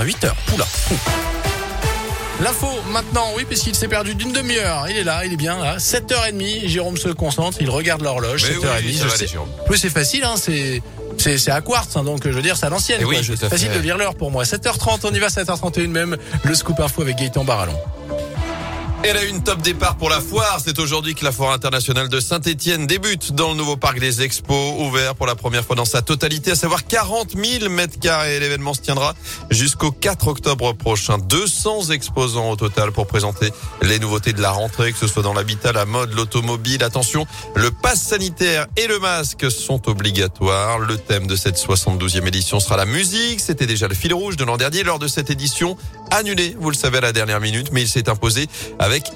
à 8h. Poula. L'info maintenant, oui, puisqu'il s'est perdu d'une demi-heure. Il est là, il est bien là. 7h30, Jérôme se concentre, il regarde l'horloge. 7h30, ça je sais. Oui, c'est facile, hein, c'est. C'est, à quartz, hein, donc je veux dire, c'est à l'ancienne. Eh oui, facile de lire l'heure pour moi. 7h30, on y va, 7h31 même. Le scoop info avec Gaëtan Barallon. Elle a une top départ pour la foire. C'est aujourd'hui que la foire internationale de Saint-Etienne débute dans le nouveau parc des expos, ouvert pour la première fois dans sa totalité, à savoir 40 000 mètres carrés. L'événement se tiendra jusqu'au 4 octobre prochain. 200 exposants au total pour présenter les nouveautés de la rentrée, que ce soit dans l'habitat, la mode, l'automobile. Attention, le pass sanitaire et le masque sont obligatoires. Le thème de cette 72e édition sera la musique. C'était déjà le fil rouge de l'an dernier lors de cette édition annulé, vous le savez, à la dernière minute, mais il s'est imposé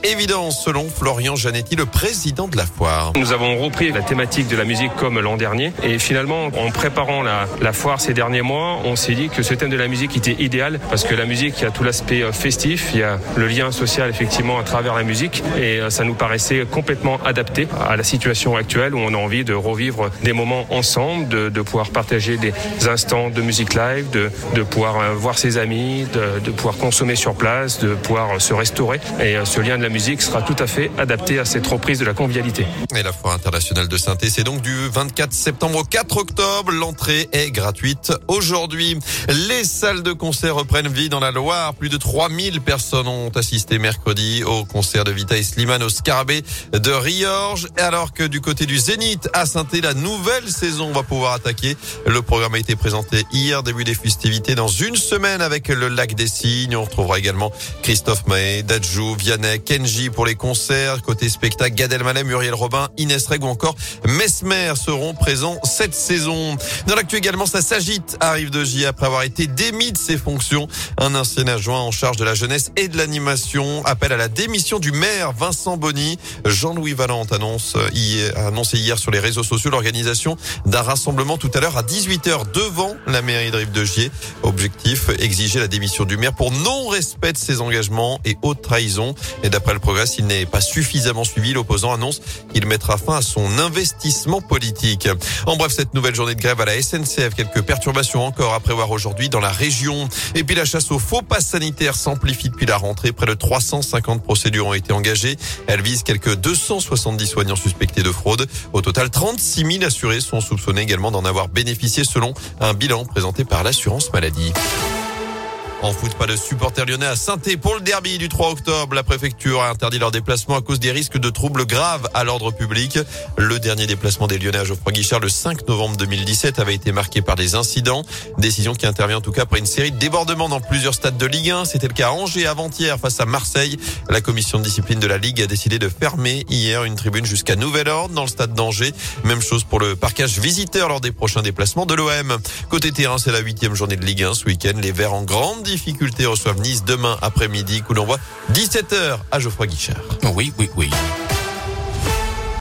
évidence, selon Florian Janetti, le président de la foire. Nous avons repris la thématique de la musique comme l'an dernier. Et finalement, en préparant la, foire ces derniers mois, on s'est dit que ce thème de la musique était idéal parce que la musique, il y a tout l'aspect euh, festif, il y a le lien social effectivement à travers la musique. Et euh, ça nous paraissait complètement adapté à la situation actuelle où on a envie de revivre des moments ensemble, de, pouvoir partager des instants de musique live, de, pouvoir euh, voir ses amis, de, pouvoir consommer sur place, de pouvoir se restaurer. Et ce lien de la musique sera tout à fait adapté à cette reprise de la convivialité. Et la foire internationale de saint c'est donc du 24 septembre au 4 octobre. L'entrée est gratuite aujourd'hui. Les salles de concert reprennent vie dans la Loire. Plus de 3000 personnes ont assisté mercredi au concert de Vita et Slimane au Scarabée de Riorges. Alors que du côté du Zénith à saint la nouvelle saison va pouvoir attaquer. Le programme a été présenté hier, début des festivités dans une semaine avec le Lac des Cygnes. On retrouvera également Christophe Mahé, Dadjou, Vianney, Kenji pour les concerts. Côté spectacle, Gad Elmaleh, Muriel Robin, Inès Reg ou encore Mesmer seront présents cette saison. Dans l'actu également, ça s'agite. Arrive de J après avoir été démis de ses fonctions. Un ancien adjoint en charge de la jeunesse et de l'animation appelle à la démission du maire Vincent Bonny. Jean-Louis Valente annonce, hier, annoncé hier sur les réseaux sociaux l'organisation d'un rassemblement tout à l'heure à 18h devant la mairie de Rive de Gier. Objectif, exiger la démission du maire pour non-respect de ses engagements et haute trahison. Et d'après le progrès, s'il n'est pas suffisamment suivi, l'opposant annonce qu'il mettra fin à son investissement politique. En bref, cette nouvelle journée de grève à la SNCF, quelques perturbations encore à prévoir aujourd'hui dans la région. Et puis la chasse aux faux passes sanitaires s'amplifie depuis la rentrée. Près de 350 procédures ont été engagées. Elles visent quelques 270 soignants suspectés de fraude. Au total, 36 000 assurés sont soupçonnés également d'en avoir bénéficié selon un bilan présenté par l'assurance maladie. En foot, pas de supporters lyonnais à saint pour le derby du 3 octobre. La préfecture a interdit leur déplacement à cause des risques de troubles graves à l'ordre public. Le dernier déplacement des Lyonnais à Geoffroy Guichard le 5 novembre 2017 avait été marqué par des incidents. Décision qui intervient en tout cas après une série de débordements dans plusieurs stades de Ligue 1. C'était le cas à Angers avant-hier face à Marseille. La commission de discipline de la Ligue a décidé de fermer hier une tribune jusqu'à nouvel ordre dans le stade d'Angers. Même chose pour le parquage visiteur lors des prochains déplacements de l'OM. Côté terrain, c'est la huitième journée de Ligue 1 ce week-end. Les Verts en grande difficulté reçoivent Nice demain après-midi. Coup d'envoi 17h à Geoffroy Guichard. Oui, oui, oui.